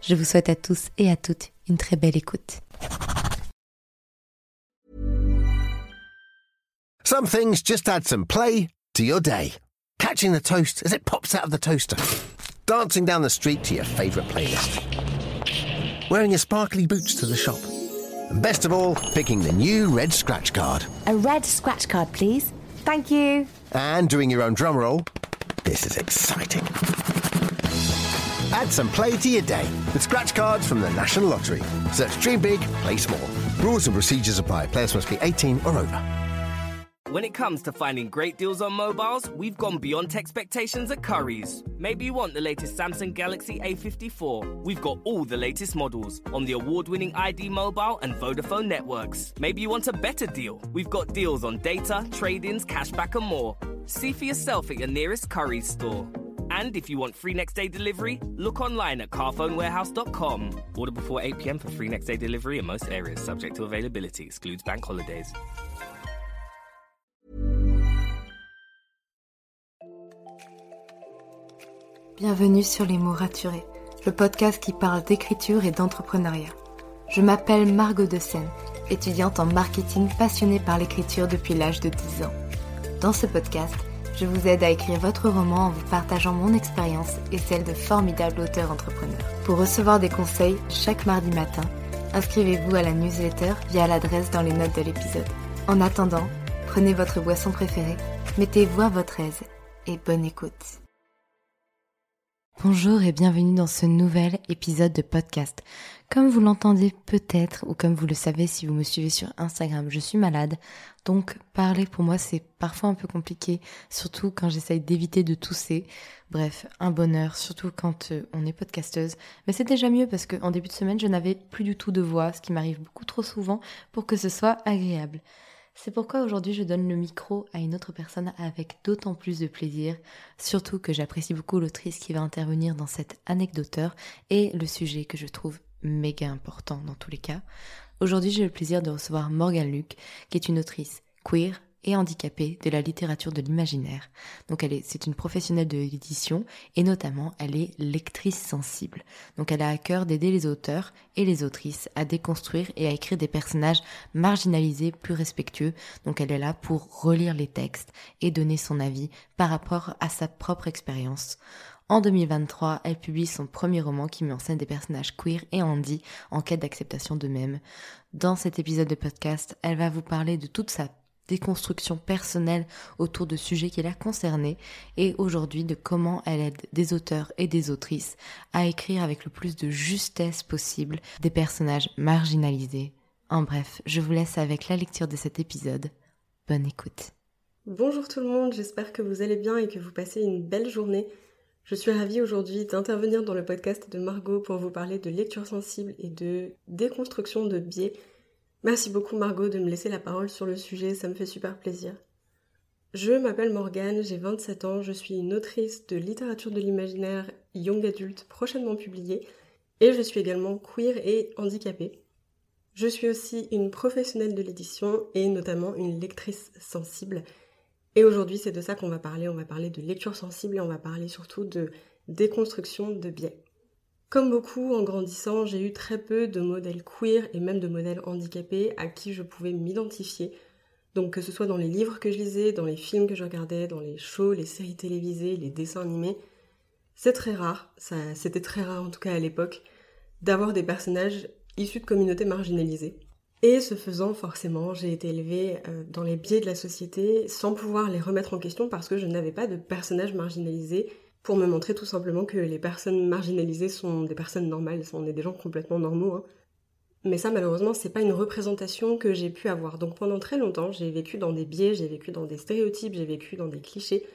Je vous souhaite à tous et à toutes une très belle écoute. Some things just add some play to your day. Catching the toast as it pops out of the toaster. Dancing down the street to your favourite playlist. Wearing your sparkly boots to the shop. And best of all, picking the new red scratch card. A red scratch card, please. Thank you. And doing your own drum roll. This is exciting. Add some play to your day with scratch cards from the National Lottery. Search Dream Big, Play Small. Rules and procedures apply. Players must be 18 or over. When it comes to finding great deals on mobiles, we've gone beyond expectations at Curry's. Maybe you want the latest Samsung Galaxy A54. We've got all the latest models on the award winning ID Mobile and Vodafone networks. Maybe you want a better deal. We've got deals on data, trade ins, cashback, and more. See for yourself at your nearest Curry's store. And if you want free next day delivery, look online at carphonewarehouse.com. Order before 8 pm for free next day delivery in most areas, subject to availability, excludes bank holidays. Bienvenue sur Les mots raturés, le podcast qui parle d'écriture et d'entrepreneuriat. Je m'appelle Margot de Seine, étudiante en marketing passionnée par l'écriture depuis l'âge de 10 ans. Dans ce podcast, je vous aide à écrire votre roman en vous partageant mon expérience et celle de formidables auteurs entrepreneurs. Pour recevoir des conseils chaque mardi matin, inscrivez-vous à la newsletter via l'adresse dans les notes de l'épisode. En attendant, prenez votre boisson préférée, mettez-vous à votre aise et bonne écoute. Bonjour et bienvenue dans ce nouvel épisode de podcast. Comme vous l'entendez peut-être ou comme vous le savez si vous me suivez sur Instagram, je suis malade. Donc parler pour moi c'est parfois un peu compliqué, surtout quand j'essaye d'éviter de tousser. Bref, un bonheur, surtout quand euh, on est podcasteuse. Mais c'est déjà mieux parce qu'en début de semaine je n'avais plus du tout de voix, ce qui m'arrive beaucoup trop souvent pour que ce soit agréable. C'est pourquoi aujourd'hui je donne le micro à une autre personne avec d'autant plus de plaisir, surtout que j'apprécie beaucoup l'autrice qui va intervenir dans cette anecdoteur et le sujet que je trouve méga important dans tous les cas. Aujourd'hui j'ai le plaisir de recevoir Morgane Luc, qui est une autrice queer, et handicapée de la littérature de l'imaginaire. Donc elle est, c'est une professionnelle de l'édition et notamment elle est lectrice sensible. Donc elle a à cœur d'aider les auteurs et les autrices à déconstruire et à écrire des personnages marginalisés plus respectueux. Donc elle est là pour relire les textes et donner son avis par rapport à sa propre expérience. En 2023, elle publie son premier roman qui met en scène des personnages queer et handy en quête d'acceptation d'eux-mêmes. Dans cet épisode de podcast, elle va vous parler de toute sa déconstruction personnelle autour de sujets qui la concernaient et aujourd'hui de comment elle aide des auteurs et des autrices à écrire avec le plus de justesse possible des personnages marginalisés. En bref, je vous laisse avec la lecture de cet épisode. Bonne écoute. Bonjour tout le monde, j'espère que vous allez bien et que vous passez une belle journée. Je suis ravie aujourd'hui d'intervenir dans le podcast de Margot pour vous parler de lecture sensible et de déconstruction de biais Merci beaucoup Margot de me laisser la parole sur le sujet, ça me fait super plaisir. Je m'appelle Morgane, j'ai 27 ans, je suis une autrice de littérature de l'imaginaire young adulte prochainement publiée et je suis également queer et handicapée. Je suis aussi une professionnelle de l'édition et notamment une lectrice sensible. Et aujourd'hui c'est de ça qu'on va parler, on va parler de lecture sensible et on va parler surtout de déconstruction de biais. Comme beaucoup, en grandissant, j'ai eu très peu de modèles queer et même de modèles handicapés à qui je pouvais m'identifier. Donc que ce soit dans les livres que je lisais, dans les films que je regardais, dans les shows, les séries télévisées, les dessins animés, c'est très rare, c'était très rare en tout cas à l'époque, d'avoir des personnages issus de communautés marginalisées. Et ce faisant, forcément, j'ai été élevée euh, dans les biais de la société sans pouvoir les remettre en question parce que je n'avais pas de personnages marginalisés pour me montrer tout simplement que les personnes marginalisées sont des personnes normales, on est des gens complètement normaux. Hein. Mais ça, malheureusement, c'est pas une représentation que j'ai pu avoir. Donc pendant très longtemps, j'ai vécu dans des biais, j'ai vécu dans des stéréotypes, j'ai vécu dans des clichés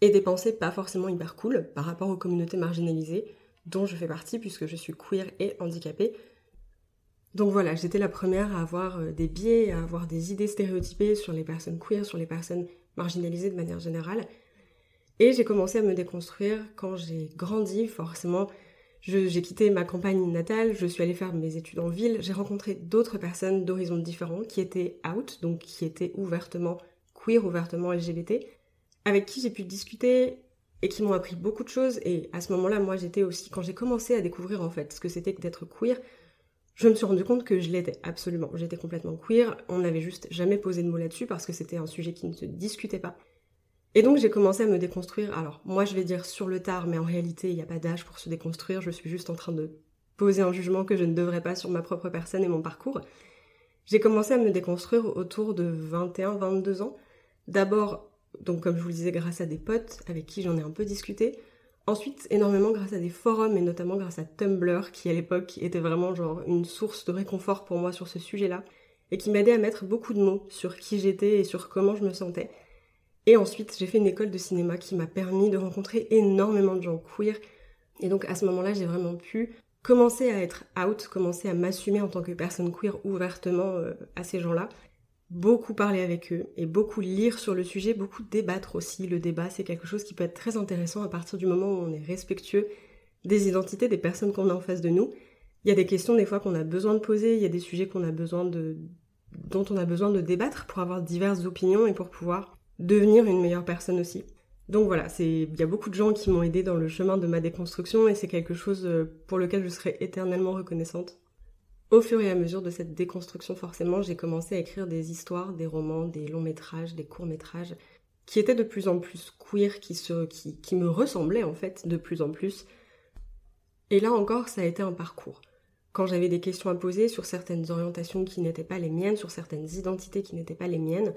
et des pensées pas forcément hyper cool par rapport aux communautés marginalisées, dont je fais partie puisque je suis queer et handicapée. Donc voilà, j'étais la première à avoir euh, des biais, à avoir des idées stéréotypées sur les personnes queer, sur les personnes marginalisées de manière générale. Et j'ai commencé à me déconstruire quand j'ai grandi, forcément. J'ai quitté ma campagne natale, je suis allée faire mes études en ville, j'ai rencontré d'autres personnes d'horizons différents qui étaient out, donc qui étaient ouvertement queer, ouvertement LGBT, avec qui j'ai pu discuter et qui m'ont appris beaucoup de choses. Et à ce moment-là, moi j'étais aussi, quand j'ai commencé à découvrir en fait ce que c'était que d'être queer, je me suis rendu compte que je l'étais absolument. J'étais complètement queer. On n'avait juste jamais posé de mots là-dessus parce que c'était un sujet qui ne se discutait pas. Et donc j'ai commencé à me déconstruire. Alors moi je vais dire sur le tard, mais en réalité il n'y a pas d'âge pour se déconstruire. Je suis juste en train de poser un jugement que je ne devrais pas sur ma propre personne et mon parcours. J'ai commencé à me déconstruire autour de 21-22 ans. D'abord, donc comme je vous le disais, grâce à des potes avec qui j'en ai un peu discuté. Ensuite, énormément grâce à des forums et notamment grâce à Tumblr qui à l'époque était vraiment genre une source de réconfort pour moi sur ce sujet-là et qui m'aidait à mettre beaucoup de mots sur qui j'étais et sur comment je me sentais. Et ensuite, j'ai fait une école de cinéma qui m'a permis de rencontrer énormément de gens queer. Et donc à ce moment-là, j'ai vraiment pu commencer à être out, commencer à m'assumer en tant que personne queer ouvertement euh, à ces gens-là. Beaucoup parler avec eux et beaucoup lire sur le sujet, beaucoup débattre aussi. Le débat, c'est quelque chose qui peut être très intéressant à partir du moment où on est respectueux des identités des personnes qu'on a en face de nous. Il y a des questions des fois qu'on a besoin de poser, il y a des sujets qu'on a besoin de dont on a besoin de débattre pour avoir diverses opinions et pour pouvoir devenir une meilleure personne aussi. Donc voilà, il y a beaucoup de gens qui m'ont aidé dans le chemin de ma déconstruction et c'est quelque chose euh, pour lequel je serai éternellement reconnaissante. Au fur et à mesure de cette déconstruction, forcément, j'ai commencé à écrire des histoires, des romans, des longs métrages, des courts métrages, qui étaient de plus en plus queer, qui, se, qui, qui me ressemblaient en fait de plus en plus. Et là encore, ça a été un parcours. Quand j'avais des questions à poser sur certaines orientations qui n'étaient pas les miennes, sur certaines identités qui n'étaient pas les miennes,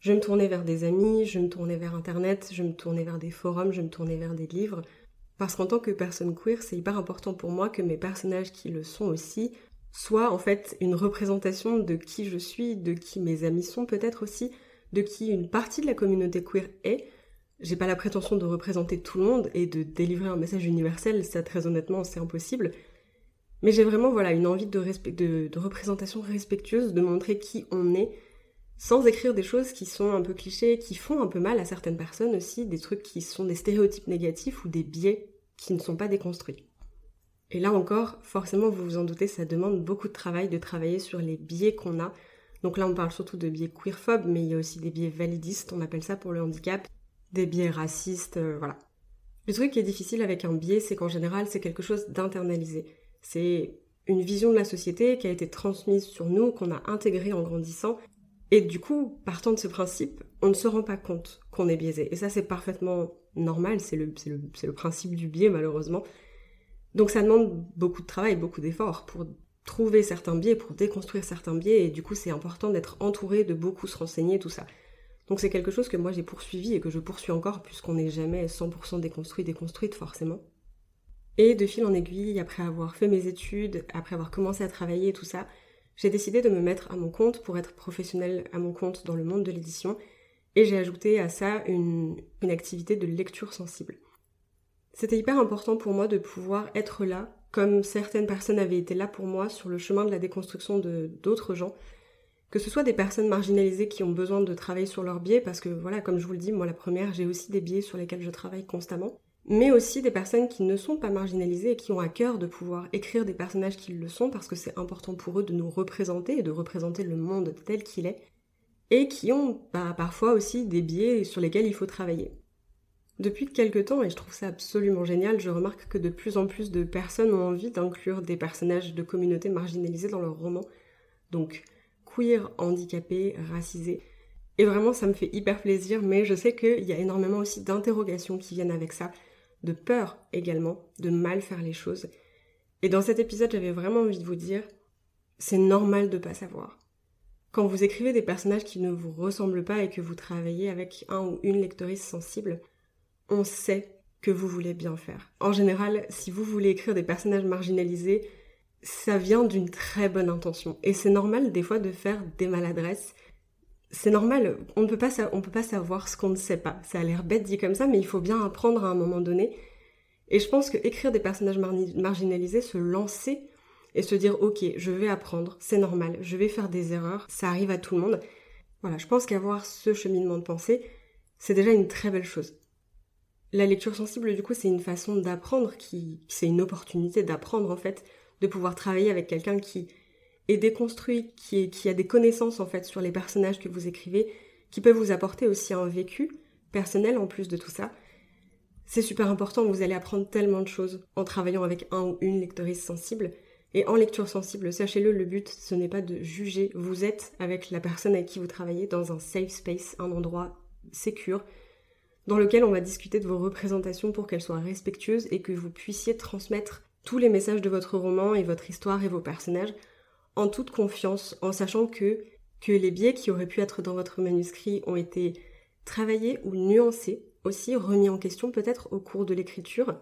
je me tournais vers des amis, je me tournais vers Internet, je me tournais vers des forums, je me tournais vers des livres. Parce qu'en tant que personne queer, c'est hyper important pour moi que mes personnages qui le sont aussi soient en fait une représentation de qui je suis, de qui mes amis sont peut-être aussi, de qui une partie de la communauté queer est. J'ai pas la prétention de représenter tout le monde et de délivrer un message universel, ça très honnêtement c'est impossible. Mais j'ai vraiment voilà une envie de, représentation respectueuse, de montrer qui on est, sans écrire des choses qui sont un peu clichés, qui font un peu mal à certaines personnes aussi, des trucs qui sont des stéréotypes négatifs ou des biais qui ne sont pas déconstruits. Et là encore, forcément, vous vous en doutez, ça demande beaucoup de travail de travailler sur les biais qu'on a. Donc là, on parle surtout de biais queerphobes, mais il y a aussi des biais validistes, on appelle ça pour le handicap, des biais racistes, euh, voilà. Le truc qui est difficile avec un biais, c'est qu'en général, c'est quelque chose d'internalisé. C'est une vision de la société qui a été transmise sur nous, qu'on a intégrée en grandissant, et du coup, partant de ce principe, on ne se rend pas compte qu'on est biaisé. Et ça, c'est parfaitement normal, c'est le, principe du biais, malheureusement. Donc ça demande beaucoup de travail, beaucoup d'efforts pour trouver certains biais, pour déconstruire certains biais, et du coup, c'est important d'être entouré, de beaucoup se renseigner, tout ça. Donc c'est quelque chose que moi j'ai poursuivi et que je poursuis encore, puisqu'on n'est jamais 100% déconstruit, déconstruite, forcément. Et de fil en aiguille, après avoir fait mes études, après avoir commencé à travailler, tout ça, j'ai décidé de me mettre à mon compte pour être professionnelle à mon compte dans le monde de l'édition et j'ai ajouté à ça une, activité de lecture sensible. C'était hyper important pour moi de pouvoir être là, comme certaines personnes avaient été là pour moi sur le chemin de la déconstruction de d'autres gens, que ce soit des personnes marginalisées qui ont besoin de travailler sur leurs biais, parce que voilà, comme je vous le dis, moi la première, j'ai aussi des biais sur lesquels je travaille constamment, mais aussi des personnes qui ne sont pas marginalisées et qui ont à cœur de pouvoir écrire des personnages qui le sont parce que c'est important pour eux de nous représenter et de représenter le monde tel qu'il est, et qui ont bah, parfois aussi des biais sur lesquels il faut travailler. Depuis quelques temps, et je trouve ça absolument génial, je remarque que de plus en plus de personnes ont envie d'inclure des personnages de communautés marginalisées dans leurs romans, donc queer, handicapés, racisés. Et vraiment, ça me fait hyper plaisir, mais je sais qu'il y a énormément aussi d'interrogations qui viennent avec ça, de peur également, de mal faire les choses. Et dans cet épisode, j'avais vraiment envie de vous dire, c'est normal de pas savoir. Quand vous écrivez des personnages qui ne vous ressemblent pas et que vous travaillez avec un ou une lectrice sensible, on sait que vous voulez bien faire. En général, si vous voulez écrire des personnages marginalisés, ça vient d'une très bonne intention. Et c'est normal des fois de faire des maladresses c'est normal, on ne peut pas, on peut pas savoir ce qu'on ne sait pas. Ça a l'air bête dit comme ça, mais il faut bien apprendre à un moment donné. Et je pense que écrire des personnages marginalisés, se lancer et se dire ok, je vais apprendre, c'est normal, je vais faire des erreurs, ça arrive à tout le monde. Voilà, je pense qu'avoir ce cheminement de pensée, c'est déjà une très belle chose. La lecture sensible, du coup, c'est une façon d'apprendre, qui, c'est une opportunité d'apprendre en fait, de pouvoir travailler avec quelqu'un qui est déconstruit, qui, qui a des connaissances en fait sur les personnages que vous écrivez, qui peut vous apporter aussi un vécu personnel en plus de tout ça. C'est super important, vous allez apprendre tellement de choses en travaillant avec un ou une lectrice sensible. Et en lecture sensible, sachez-le, le but, ce n'est pas de juger. Vous êtes avec la personne avec qui vous travaillez dans un safe space, un endroit sécure, dans lequel on va discuter de vos représentations pour qu'elles soient respectueuses et que vous puissiez transmettre tous les messages de votre roman et votre histoire et vos personnages en toute confiance, en sachant que, les biais qui auraient pu être dans votre manuscrit ont été travaillés ou nuancés, aussi remis en question peut-être au cours de l'écriture.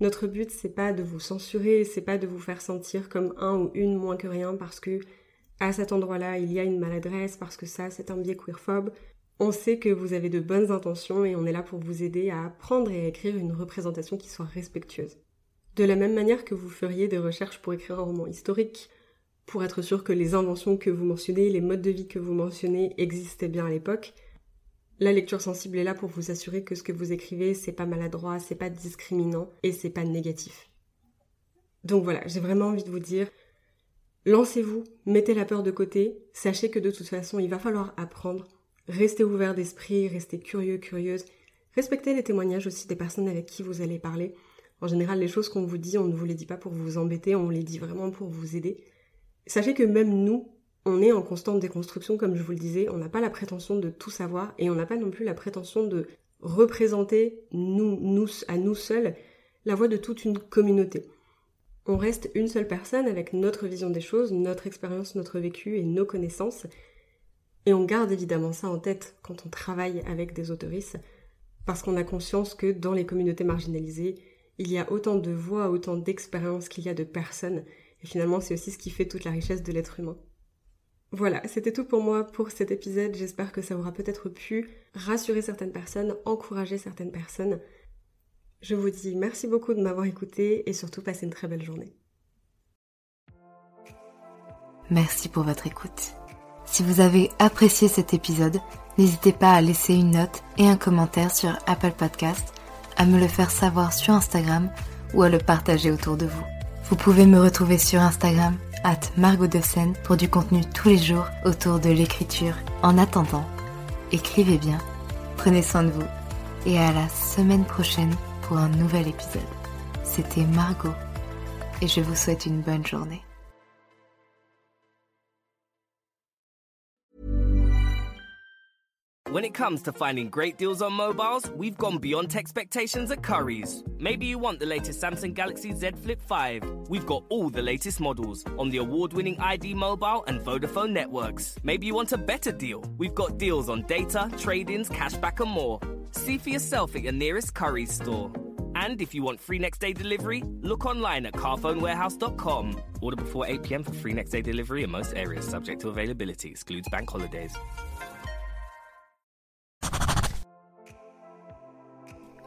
Notre but c'est pas de vous censurer, c'est pas de vous faire sentir comme un ou une moins que rien parce que à cet endroit-là il y a une maladresse, parce que ça c'est un biais queerphobe. On sait que vous avez de bonnes intentions et on est là pour vous aider à apprendre et à écrire une représentation qui soit respectueuse. De la même manière que vous feriez des recherches pour écrire un roman historique, pour être sûr que les inventions que vous mentionnez, les modes de vie que vous mentionnez existaient bien à l'époque, la lecture sensible est là pour vous assurer que ce que vous écrivez, c'est pas maladroit, c'est pas discriminant et c'est pas négatif. Donc voilà, j'ai vraiment envie de vous dire, lancez-vous, mettez la peur de côté, sachez que de toute façon, il va falloir apprendre, Restez ouvert d'esprit, restez curieux, curieuse. Respectez les témoignages aussi des personnes avec qui vous allez parler. En général, les choses qu'on vous dit, on ne vous les dit pas pour vous embêter, on les dit vraiment pour vous aider. Sachez que même nous, on est en constante déconstruction, comme je vous le disais, on n'a pas la prétention de tout savoir et on n'a pas non plus la prétention de représenter nous, à nous seuls la voix de toute une communauté. On reste une seule personne avec notre vision des choses, notre expérience, notre vécu et nos connaissances, et on garde évidemment ça en tête quand on travaille avec des autoristes, parce qu'on a conscience que dans les communautés marginalisées, il y a autant de voix, autant d'expériences qu'il y a de personnes, et finalement c'est aussi ce qui fait toute la richesse de l'être humain. Voilà, c'était tout pour moi pour cet épisode, j'espère que ça aura peut-être pu rassurer certaines personnes, encourager certaines personnes. Je vous dis merci beaucoup de m'avoir écouté et surtout passez une très belle journée. Merci pour votre écoute. Si vous avez apprécié cet épisode, n'hésitez pas à laisser une note et un commentaire sur Apple Podcast, à me le faire savoir sur Instagram ou à le partager autour de vous. Vous pouvez me retrouver sur Instagram at Margot Seine pour du contenu tous les jours autour de l'écriture. En attendant, écrivez bien, prenez soin de vous et à la semaine prochaine pour un nouvel épisode. C'était Margot et je vous souhaite une bonne journée. When it comes to finding great deals on mobiles, we've gone beyond expectations at Curry's. Maybe you want the latest Samsung Galaxy Z Flip 5. We've got all the latest models on the award winning ID Mobile and Vodafone networks. Maybe you want a better deal. We've got deals on data, trade ins, cashback, and more. See for yourself at your nearest Curry's store. And if you want free next day delivery, look online at carphonewarehouse.com. Order before 8 pm for free next day delivery in most areas, subject to availability, excludes bank holidays.